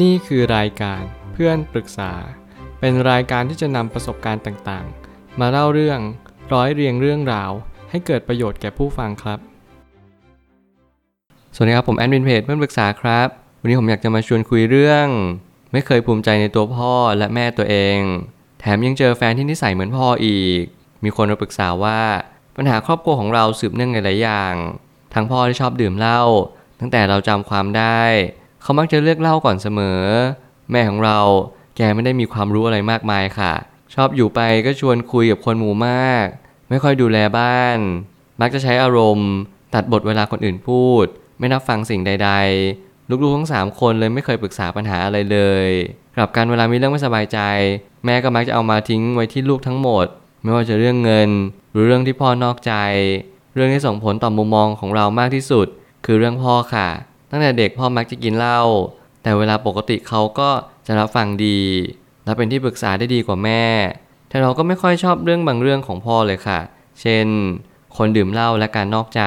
นี่คือรายการเพื่อนปรึกษา เป็นรายการที่จะนำประสบการณ์ต่างๆ มาเล่าเรื่องร้อยเรียงเรื่องราว ให้เกิดประโยชน์แก่ผู้ฟังครับ สวัสดีครับผมแอดมินเพจเพื่อนปรึกษาครับ วันนี้ผมอยากจะมาชวนคุยเรื่อง ไม่เคยภูมิใจในตัวพ่อและแม่ตัวเอง แถมยังเจอแฟนที่นิสัยเหมือนพ่ออีก มีคนมาปรึกษาว่า ปัญหาครอบครัวของเราสืบเนื่องในหลายอย่าง ทั้งพ่อที่ชอบดื่มเหล้าตั้งแต่เราจำความได้ เขามักจะเลือกเล้าก่อนเสมอ แม่ของเราแกไม่ได้มีความรู้อะไรมากมายค่ะ ชอบอยู่ไปก็ชวนคุยกับคนหมู่มาก ไม่ค่อยดูแลบ้าน มักจะใช้อารมณ์ ตัดบทเวลาคนอื่นพูด ไม่รับฟังสิ่งใด ๆ ลูกๆทั้งสามคนเลยไม่เคยปรึกษาปัญหาอะไรเลยกลับกันเวลามีเรื่องไม่สบายใจ แม่ก็มักจะเอามาทิ้งไว้ที่ลูกทั้งหมด ไม่ว่าจะเรื่องเงิน หรือเรื่องที่พ่อนอกใจ เรื่องที่ส่งผลต่อมุมมองของเรามากที่สุด คือเรื่องพ่อค่ะ ตั้งแต่เด็กพ่อมักจะกินเหล้าแต่เวลาปกติเขาก็จะรับฟังดี และเป็นที่ปรึกษาได้ดีกว่าแม่ แต่เราก็ไม่ค่อยชอบเรื่องบางเรื่องของพ่อเลยค่ะ เช่น คนดื่มเหล้าและการนอกใจ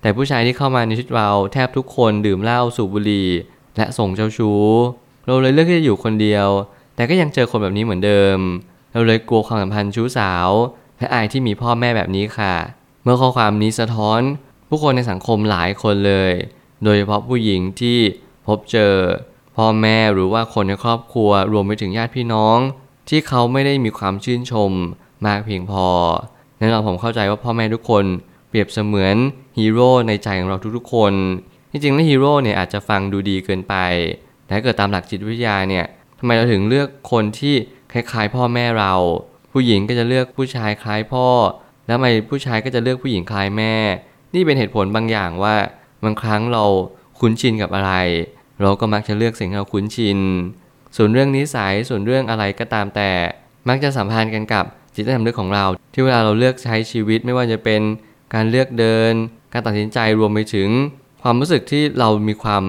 แต่ผู้ชายที่เข้ามาในชีวิตเราแทบทุกคนดื่มเหล้าสูบบุหรี่และส่งเจ้าชู้ เราเลยเลือกที่จะอยู่คนเดียว แต่ก็ยังเจอคนแบบนี้เหมือนเดิม เราเลยกลัวความสัมพันธ์ชู้สาว และอายที่มีพ่อแม่แบบนี้ค่ะ เมื่อข้อความนี้สะท้อน ผู้คนในสังคมหลายคนเลย โดยเฉพาะผู้หญิงที่พบเจอ พ่อแม่หรือว่าคนในครอบครัวรวมไปถึงญาติพี่น้อง ที่เขาไม่ได้มีความชื่นชมมากเพียงพอแน่นอนผมเข้าใจว่าพ่อแม่ทุกคนเปรียบเสมือนฮีโร่ในใจของเราทุกๆคนที่จริงแล้วฮีโร่เนี่ยอาจจะฟังดูดีเกินไปแต่ถ้าเกิดตามหลักจิตวิทยาเนี่ยทำไมเราถึงเลือกคนที่คล้ายๆ พ่อแม่เรา ผู้หญิงก็จะเลือกผู้ชายคล้ายพ่อ แล้วทำไมผู้ชายก็จะเลือกผู้หญิงคล้ายแม่ นี่เป็นเหตุผลบางอย่างว่า บางครั้งเราคุ้นชินกับอะไร เราก็มักจะเลือกสิ่งที่เราคุ้นชิน ส่วนเรื่องนิสัยส่วนเรื่องอะไรก็ตามแต่มักจะสัมพันธ์กันกับจิตใจสำนึกของเรา ที่เวลาเราเลือกใช้ชีวิตไม่ว่าจะเป็นการเลือกเดิน การตัดสินใจรวมไปถึง ความรู้สึกที่เรามีความ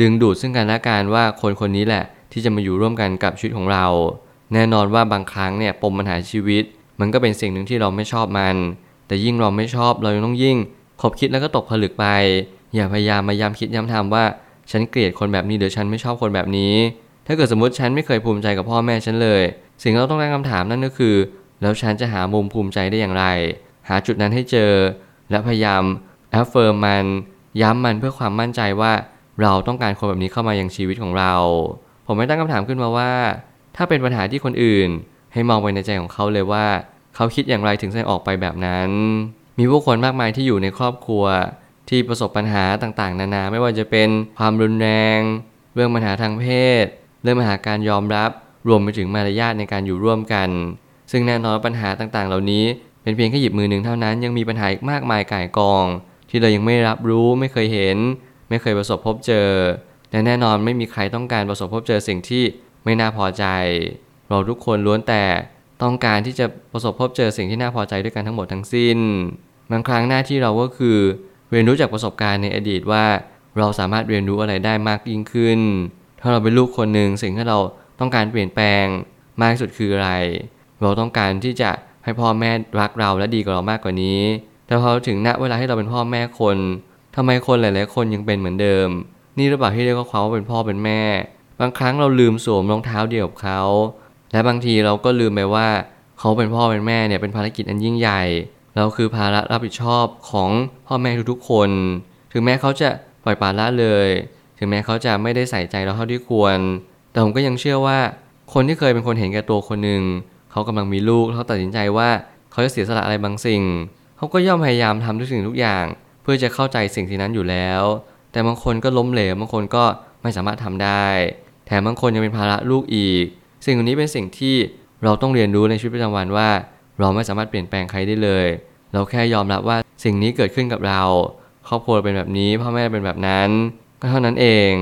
ดึงดูดซึ่งกันและกันว่าคนคนนี้แหละ ที่จะมาอยู่ร่วมกันกับชีวิตของเรา แน่นอนว่าบางครั้งเนี่ยปมปัญหาชีวิต มันก็เป็นสิ่งหนึ่งที่เราไม่ชอบมัน แต่ยิ่งเราไม่ชอบเรายังต้องยิ่งคบคิดแล้วก็ตกผลึกไป อย่าพยายามมาย้ำคิดย้ำทำว่าฉันเกลียดคนแบบนี้หรือฉันไม่ชอบคนแบบนี้ ถ้าเกิดสมมติฉันไม่เคยภูมิใจกับพ่อแม่ฉันเลย สิ่งที่เราต้องตั้งคำถามนั่นก็คือ แล้วฉันจะหามุมภูมิใจได้อย่างไร หาจุดนั้นให้เจอ และพยายาม affirm มันย้ำมันเพื่อความมั่นใจว่าเราต้องการคนแบบนี้เข้ามายังชีวิตของเรา ผมไม่ตั้งคำถามขึ้นมาว่า ถ้าเป็นปัญหาที่คนอื่น ให้มองไปในใจของเขาเลยว่า เขาคิดอย่างไรถึงแสดงออกไปแบบนั้น มีผู้คนมากมายที่อยู่ในครอบครัว ที่ประสบปัญหาต่างๆ นานาไม่ว่าจะเป็นความรุนแรง เรื่องปัญหาทางเพศ เรื่องปัญหาการยอมรับ รวมไปถึงมารยาทในการอยู่ร่วมกัน ซึ่งแน่นอนปัญหาต่างๆ เหล่านี้ เป็นเพียงแค่หยิบมือหนึ่งเท่านั้นยังมีปัญหาอีกมากมายก่ายกอง ที่เรายังไม่รับรู้ไม่เคยเห็น ไม่เคยประสบพบเจอแต่แน่นอนไม่มีใครต้องการประสบพบเจอสิ่งที่ไม่น่าพอใจ เราทุกคนล้วนแต่ต้องการที่จะประสบพบเจอสิ่งที่น่าพอใจด้วยกันทั้งหมดทั้งสิ้น บางครั้งหน้าที่เราก็คือ เรียนรู้จากประสบการณ์ในอดีตว่า เราสามารถเรียนรู้อะไรได้มากยิ่งขึ้น ถ้าเราเป็นลูกคนหนึ่งสิ่งที่เราต้องการเปลี่ยนแปลงมากที่สุดคืออะไร เราต้องการที่จะให้พ่อแม่รักเราและดีกับเรามากกว่านี้ แต่พอถึงณเวลาที่เราเป็นพ่อแม่คนทำไมคนหลาย ๆ คนยังเป็นเหมือนเดิม นี่หรือเปล่าที่เรียกว่าเขาเป็นพ่อเป็นแม่ บางครั้งเราลืมสวมรองเท้าเดียวกับเขา และบางทีเราก็ลืมไปว่า เขาเป็นพ่อเป็นแม่เนี่ยเป็นภารกิจอันยิ่งใหญ่ เราคือภาระรับผิดชอบของพ่อแม่ทุกๆคน ถึงแม้เขาจะปล่อยปละละเลย ถึงแม้เขาจะไม่ได้ใส่ใจเราเท่าที่ควร แต่ผมก็ยังเชื่อว่า คนที่เคยเป็นคนเห็นแก่ตัวคนหนึ่งเขากำลังมีลูกเขาตัดสินใจว่าเขาจะเสียสละอะไรบางสิ่ง เขาก็ย่อมพยายามทำทุกสิ่งทุกอย่าง เพื่อจะเข้าใจสิ่งที่นั้นอยู่แล้ว แต่บางคนก็ล้มเหลวบางคนก็ไม่สามารถทำได้ แถมบางคนยังเป็นภาระลูกอีก สิ่งเหล่านี้เป็นสิ่งที่เราต้องเรียนรู้ในชีวิตประจำวันว่า เราไม่สามารถเปลี่ยนแปลงใครได้เลย เราแค่ยอมรับว่าสิ่งนี้เกิดขึ้นกับเรา ครอบครัวเป็นแบบนี้ พ่อแม่เป็นแบบนั้น ก็เท่านั้นเอง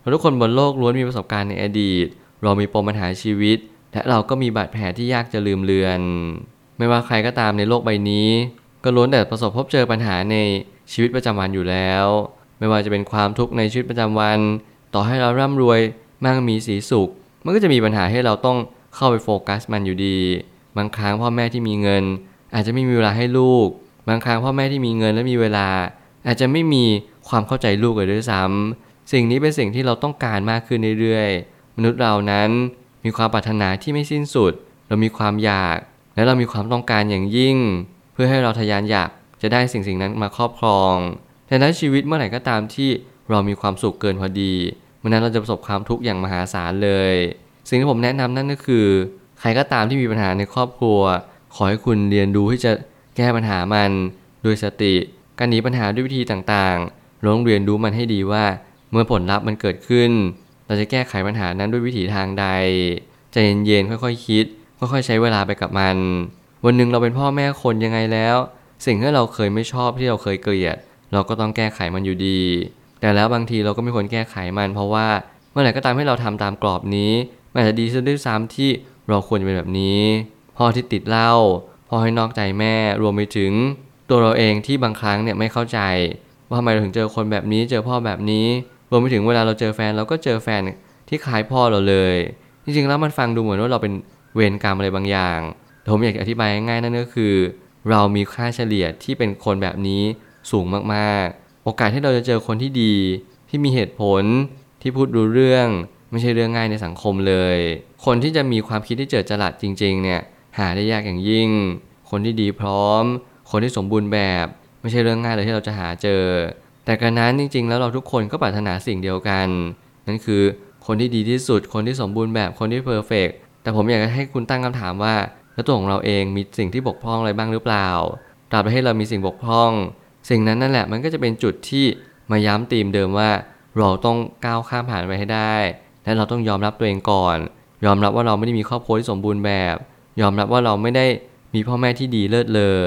เราทุกคนบนโลกล้วนมีประสบการณ์ในอดีต เรามีปมปัญหาชีวิต และเราก็มีบาดแผลที่ยากจะลืมเลือน ไม่ว่าใครก็ตามในโลกใบนี้ ก็ล้วนแต่ประสบพบเจอปัญหาในชีวิตประจำวันอยู่แล้ว ไม่ว่าจะเป็นความทุกข์ในชีวิตประจำวัน ต่อให้เราร่ำรวยมั่งมีสีสุข มันก็จะมีปัญหาให้เราต้องเข้าไปโฟกัสมันอยู่ดี บางครั้งพ่อแม่ที่มีเงิน อาจจะไม่มีเวลาให้ลูก บางครั้งพ่อแม่ที่มีเงินและมีเวลา อาจจะไม่มีความเข้าใจลูกเลยด้วยซ้ำสิ่งนี้เป็นสิ่งที่เราต้องการมากขึ้นเรื่อยๆ มนุษย์เรานั้นมีความปรารถนาที่ไม่สิ้นสุด เรามีความอยาก และเรามีความต้องการอย่างยิ่ง เพื่อให้เราทยานอยากจะได้สิ่งสิ่งนั้นมาครอบครองแต่ในชีวิตเมื่อไหร่ก็ตามที่เรามีความสุขเกินพอดีเมื่อนั้นเราจะประสบความทุกข์อย่างมหาศาลเลย สิ่งที่ผมแนะนำนั่นก็คือ รก็ตามที่มีปัญหาในครอบครัว ขอให้คุณเรียนรู้ที่จะแก้ปัญหามันด้วยสติ การหนีปัญหาด้วยวิธีต่างๆร้องเรียนรู้มันให้ดีว่า เมื่อผลลัพธ์มันเกิดขึ้น เราจะแก้ไขปัญหานั้นด้วยวิถีทางใดใจเย็นๆค่อยๆคิด ค่อยๆใช้เวลาไปกับมัน วันหนึ่งเราเป็นพ่อแม่คนยังไงแล้ว สิ่งที่เราเคยไม่ชอบที่เราเคยเกลียด เราก็ต้องแก้ไขมันอยู่ดี แต่แล้วบางทีเราก็ไม่ควรแก้ไขมัน เพราะว่าเมื่อไหร่ก็ตามให้เราทำตามกรอบนี้มันอาจจะดีซะด้วยซ้ำที่ เราควรจะเป็นแบบนี้ พ่อที่ติดเหล้าพ่อให้นอกใจแม่รวมไปถึง ตัวเราเองที่บางครั้งเนี่ยไม่เข้าใจ ว่าทำไมเราถึงเจอคนแบบนี้เจอพ่อแบบนี้ รวมไปถึงเวลาเราเจอแฟนเราก็เจอแฟนที่คล้ายพ่อเราเลย จริงๆแล้วมันฟังดูเหมือนว่าเราเป็นเวรกรรมอะไรบางอย่างแต่ผมอยากจะอธิบายง่ายๆนั่นก็คือ เรามีค่าเฉลี่ยที่เป็นคนแบบนี้สูงมากๆ โอกาสที่เราจะเจอคนที่ดีที่มีเหตุผลที่พูดรู้เรื่อง ไม่ใช่เรื่องง่ายในสังคมเลย คนที่จะมีความคิดที่เจิดจรัสจริง ๆ เนี่ยหาได้ยากอย่างยิ่ง คนที่ดีพร้อม คนที่สมบูรณ์แบบ ไม่ใช่เรื่องง่ายเลยที่เราจะหาเจอ แต่การนั้นจริง ๆ แล้วเราทุกคนก็ปรารถนาสิ่งเดียวกัน นั่นคือคนที่ดีที่สุด คนที่สมบูรณ์แบบ คนที่เพอร์เฟกแต่ผมอยากให้คุณตั้งคำถามว่า แล้วตัวของเราเองมีสิ่งที่บกพร่องอะไรบ้างหรือเปล่า ตราบใดที่เรามีสิ่งบกพร่อง สิ่งนั้นนั่นแหละมันก็จะเป็นจุดที่มาย้ำตีมเดิมว่า เราต้องก้าวข้ามผ่านไปให้ได้ และเราต้องยอมรับตัวเองก่อน ยอมรับว่าเราไม่ได้มีครอบครัวที่สมบูรณ์แบบ ยอมรับว่าเราไม่ได้มีพ่อแม่ที่ดีเลิศเลอ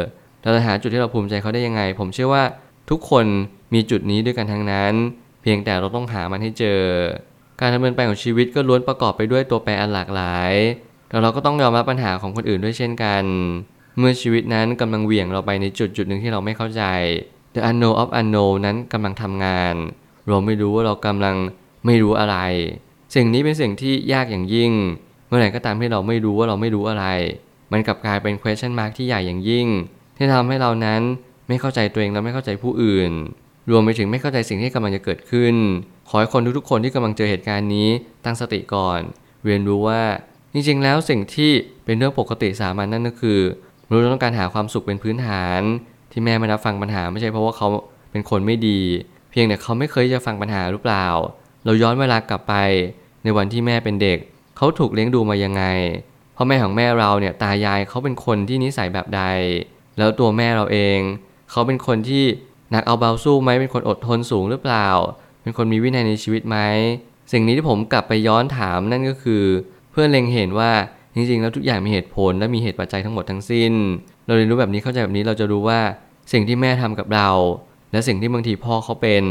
เราจะหาจุดที่เราภูมิใจเขาได้ยังไง ผมเชื่อว่าทุกคนมีจุดนี้ด้วยกันทั้งนั้น เพียงแต่เราต้องหามันให้เจอ การดำเนินไปของชีวิตก็ล้วนประกอบไปด้วยตัวแปรอันหลากหลายแต่เราก็ต้องยอมรับปัญหาของคนอื่นด้วยเช่นกัน เมื่อชีวิตนั้นกำลังเหวี่ยงเราไปในจุดจุดหนึ่งที่เราไม่เข้าใจ The unknown of unknown นั้นกำลังทำงาน เราไม่รู้ว่าเรากำลังไม่รู้อะไร สิ่งนี้เป็นสิ่งที่ยากอย่างยิ่ง เมื่อไหร่ก็ตามที่เราไม่รู้ว่าเราไม่รู้อะไร มันกลับกลายเป็น question mark ที่ใหญ่อย่างยิ่ง ที่ทำให้เรานั้นไม่เข้าใจตัวเองและไม่เข้าใจผู้อื่น รวมไปถึงไม่เข้าใจสิ่งที่กำลังจะเกิดขึ้น ขอให้คนทุกๆคนที่กำลังเจอเหตุการณ์นี้ตั้งสติก่อน เรียนรู้ว่าจริงๆ แล้วสิ่งที่เป็นเรื่องปกติสามัญนนั่นก็คือมนุษย์ต้องการหาความสุขเป็นพื้นฐาน ที่แม่ไม่รับฟังปัญหาไม่ใช่เพราะว่าเขาเป็นคนไม่ดี เพียงแต่เขาไม่เคยจะฟังปัญหาหรือเปล่า เราย้อนเวลากลับไป ในวันที่แม่เป็นเด็ก เขาถูกเลี้ยงดูมายังไงพ่อแม่ของแม่เราเนี่ยตายายเขาเป็นคนที่นิสัยแบบใด แล้วตัวแม่เราเอง เขาเป็นคนที่หนักเอาเบาสู้ไหมเป็นคนอดทนสูงหรือเปล่า เป็นคนมีวินัยในชีวิตไหมสิ่งนี้ที่ผมกลับไปย้อนถามนั่นก็คือ เพื่อเล็งเห็นว่าจริงๆแล้วทุกอย่างมีเหตุผลและมีเหตุปัจจัยทั้งหมดทั้งสิ้น เราเรียนรู้แบบนี้เข้าใจแบบนี้เราจะรู้ว่าสิ่งที่แม่ทำกับเรา และสิ่งที่บางทีพ่อเขาเป็น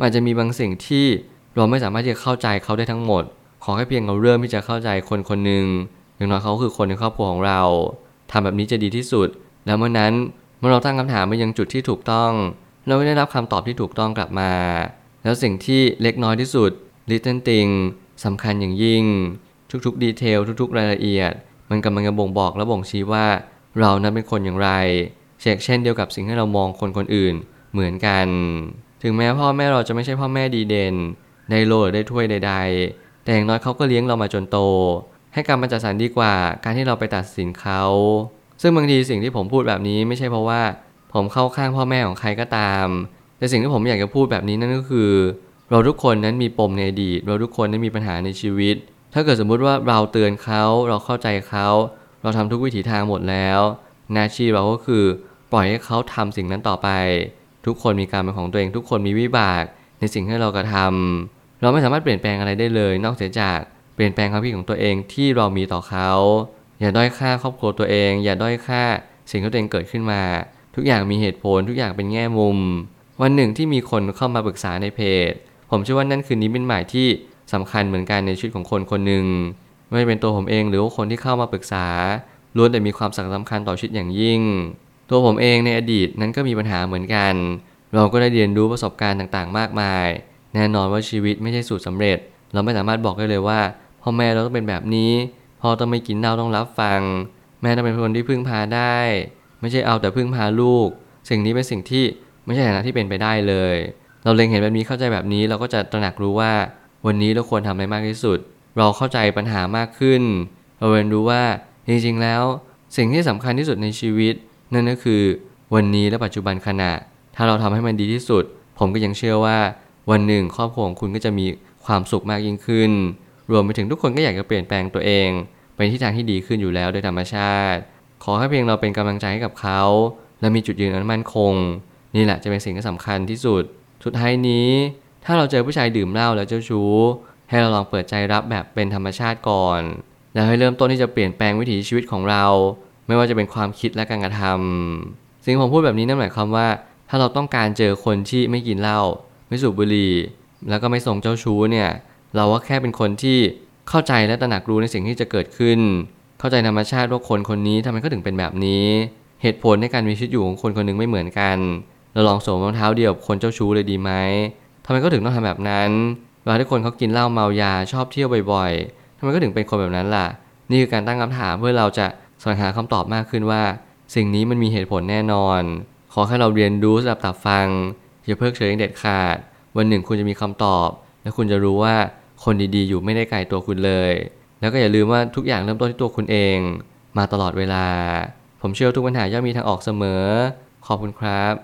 มันจะมีบางสิ่งที่ เราไม่สามารถที่จะเข้าใจเขาได้ทั้งหมด ขอแค่เพียงเราเริ่มที่จะเข้าใจคนคนหนึ่งอย่างน้อยเขาคือคนในครอบครัวของเราทำแบบนี้จะดีที่สุด แล้วเมื่อนั้นเมื่อเราตั้งคำถามไปยังจุดที่ถูกต้อง เราก็ได้รับคำตอบที่ถูกต้องกลับมา แล้วสิ่งที่เล็กน้อยที่สุด little thing สำคัญอย่างยิ่ง ทุกๆดีเทลทุกๆ รายละเอียด มันกำลังจะบ่งบอกและบ่งชี้ว่า เรานั้นเป็นคนอย่างไรเช่นเช่นเดียวกับสิ่งที่เรามองคนคนอื่นเหมือนกัน ถึงแม้พ่อแม่เราจะไม่ใช่พ่อแม่ดีเด่น ได้โลหรือได้ถ้วยใด ๆ แต่อย่างน้อยเขาก็เลี้ยงเรามาจนโต ให้กรรมมันจัดสรรดีกว่า การที่เราไปตัดสินเขา ซึ่งบางทีสิ่งที่ผมพูดแบบนี้ไม่ใช่เพราะว่า ผมเข้าข้างพ่อแม่ของใครก็ตาม แต่สิ่งที่ผมอยากจะพูดแบบนี้นั่นก็คือ เราทุกคนนั้นมีปมในอดีต เราทุกคนนั้นมีปัญหาในชีวิต ถ้าเกิดสมมุติว่าเราเตือนเขาเราเข้าใจเขาเราทำทุกวิถีทางหมดแล้วหน้าที่เราก็คือปล่อยให้เขาทำสิ่งนั้นต่อไป ทุกคนมีการเป็นของตัวเอง ทุกคนมีวิบากในสิ่งที่เรากระทำ เราไม่สามารถเปลี่ยนแปลงอะไรได้เลย นอกจากเปลี่ยนแปลงความคิดของตัวเองที่เรามีต่อเขา อย่าด้อยค่าครอบครัวตัวเอง อย่าด้อยค่าสิ่งที่ตัวเองเกิดขึ้นมา ทุกอย่างมีเหตุผลทุกอย่างเป็นแง่มุม วันหนึ่งที่มีคนเข้ามาปรึกษาในเพจ ผมเชื่อว่านั่นคือนิมิตหมายที่สำคัญเหมือนกันในชีวิตของคนคนหนึ่งไม่เป็นตัวผมเองหรือว่าคนที่เข้ามาปรึกษาล้วนแต่มีความสำคัญต่อชีวิตอย่างยิ่ง ตัวผมเองในอดีตนั้นก็มีปัญหาเหมือนกัน เราก็ได้เรียนรู้ประสบการณ์ต่างๆ มากมาย แน่นอนว่าชีวิตไม่ใช่สูตรสาเร็จ เราไม่สามารถบอกได้เลยว่าพ่อแม่เราต้องเป็นแบบนี้พ่อต้องไม่กินเหล้าต้องรับฟัง แม่ต้องเป็นคนที่พึ่งพาได้ ไม่ใช่เอาแต่พึ่งพาลูก สิ่งนี้เป็นสิ่งที่ไม่ใช่ฐานะที่เป็นไปได้เลย เราเล็งเห็นแบบนี้เข้าใจแบบนี้เราก็จะตระหนักรู้ว่า วันนี้เราควรทำอะไรมากที่สุด เราเข้าใจปัญหามากขึ้น เราเรียนรู้ว่าจริงๆแล้ว สิ่งที่สำคัญที่สุดในชีวิต นั่นก็คือ วันนี้และปัจจุบันขณะ ถ้าเราทำให้มันดีที่สุด ผมก็ยังเชื่อว่า วันหนึ่งครอบครัวของคุณก็จะมีความสุขมากยิ่งขึ้น รวมไปถึงทุกคนก็อยากจะเปลี่ยนแปลงตัวเองไปที่ทางที่ดีขึ้นอยู่แล้วโดยธรรมชาติ ขอให้เพียงเราเป็นกำลังใจให้กับเขา และมีจุดยืนอันมั่นคง นี่แหละจะเป็นสิ่งที่สำคัญที่สุด สุดท้ายนี้ ถ้าเราเจอผู้ชายดื่มเหล้าแล้วเจ้าชู้ ให้เราลองเปิดใจรับแบบเป็นธรรมชาติก่อน แล้วให้เริ่มต้นที่จะเปลี่ยนแปลงวิถีชีวิตของเรา ไม่ว่าจะเป็นความคิดและการกระทำสิ่งผมพูดแบบนี้นั่นหมายความว่า ถ้าเราต้องการเจอคนที่ไม่กินเหล้า ไม่สูบบุหรี่ แล้วก็ไม่ส่งเจ้าชู้เนี่ย เราว่าแค่เป็นคนที่เข้าใจและตระหนักรู้ในสิ่งที่จะเกิดขึ้น เข้าใจธรรมชาติว่าคนคนนี้ทำไมเขาถึงเป็นแบบนี้ เหตุผลในการมีชีวิตอยู่ของคนคนหนึงไม่เหมือนกัน เราลองสวมรองเท้าเดียวกับคนเจ้าชู้เลยดีไหมทำไมเขาถึงต้องทำแบบนั้นเวลาที่คนเขากินเหล้าเมายาชอบเที่ยวบ่อยๆทำไมก็ถึงเป็นคนแบบนั้นล่ะ นี่คือการตั้งคำถามเพื่อเราจะแสวงหาคำตอบมากขึ้นว่า สิ่งนี้มันมีเหตุผลแน่นอน ขอแค่เราเรียนรู้สลับตับฟัง อย่าเพิกเฉยอย่างเด็ดขาด วันหนึ่งคุณจะมีคำตอบ และคุณจะรู้ว่าคนดีๆ อยู่ไม่ได้ไกลตัวคุณเลย แล้วก็อย่าลืมว่าทุกอย่างเริ่มต้นที่ตัวคุณเอง มาตลอดเวลา ผมเชื่อทุกปัญหาย่อมมีทางออกเสมอ ขอบคุณครับ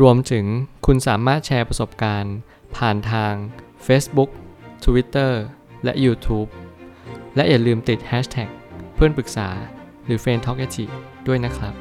รวมถึงคุณสามารถแชร์ประสบการณ์ ผ่านทาง Facebook Twitter และ YouTube และอย่าลืมติด Hashtag เพื่อนปรึกษาหรือ f r ร e n d t a l k ด้วยนะครับ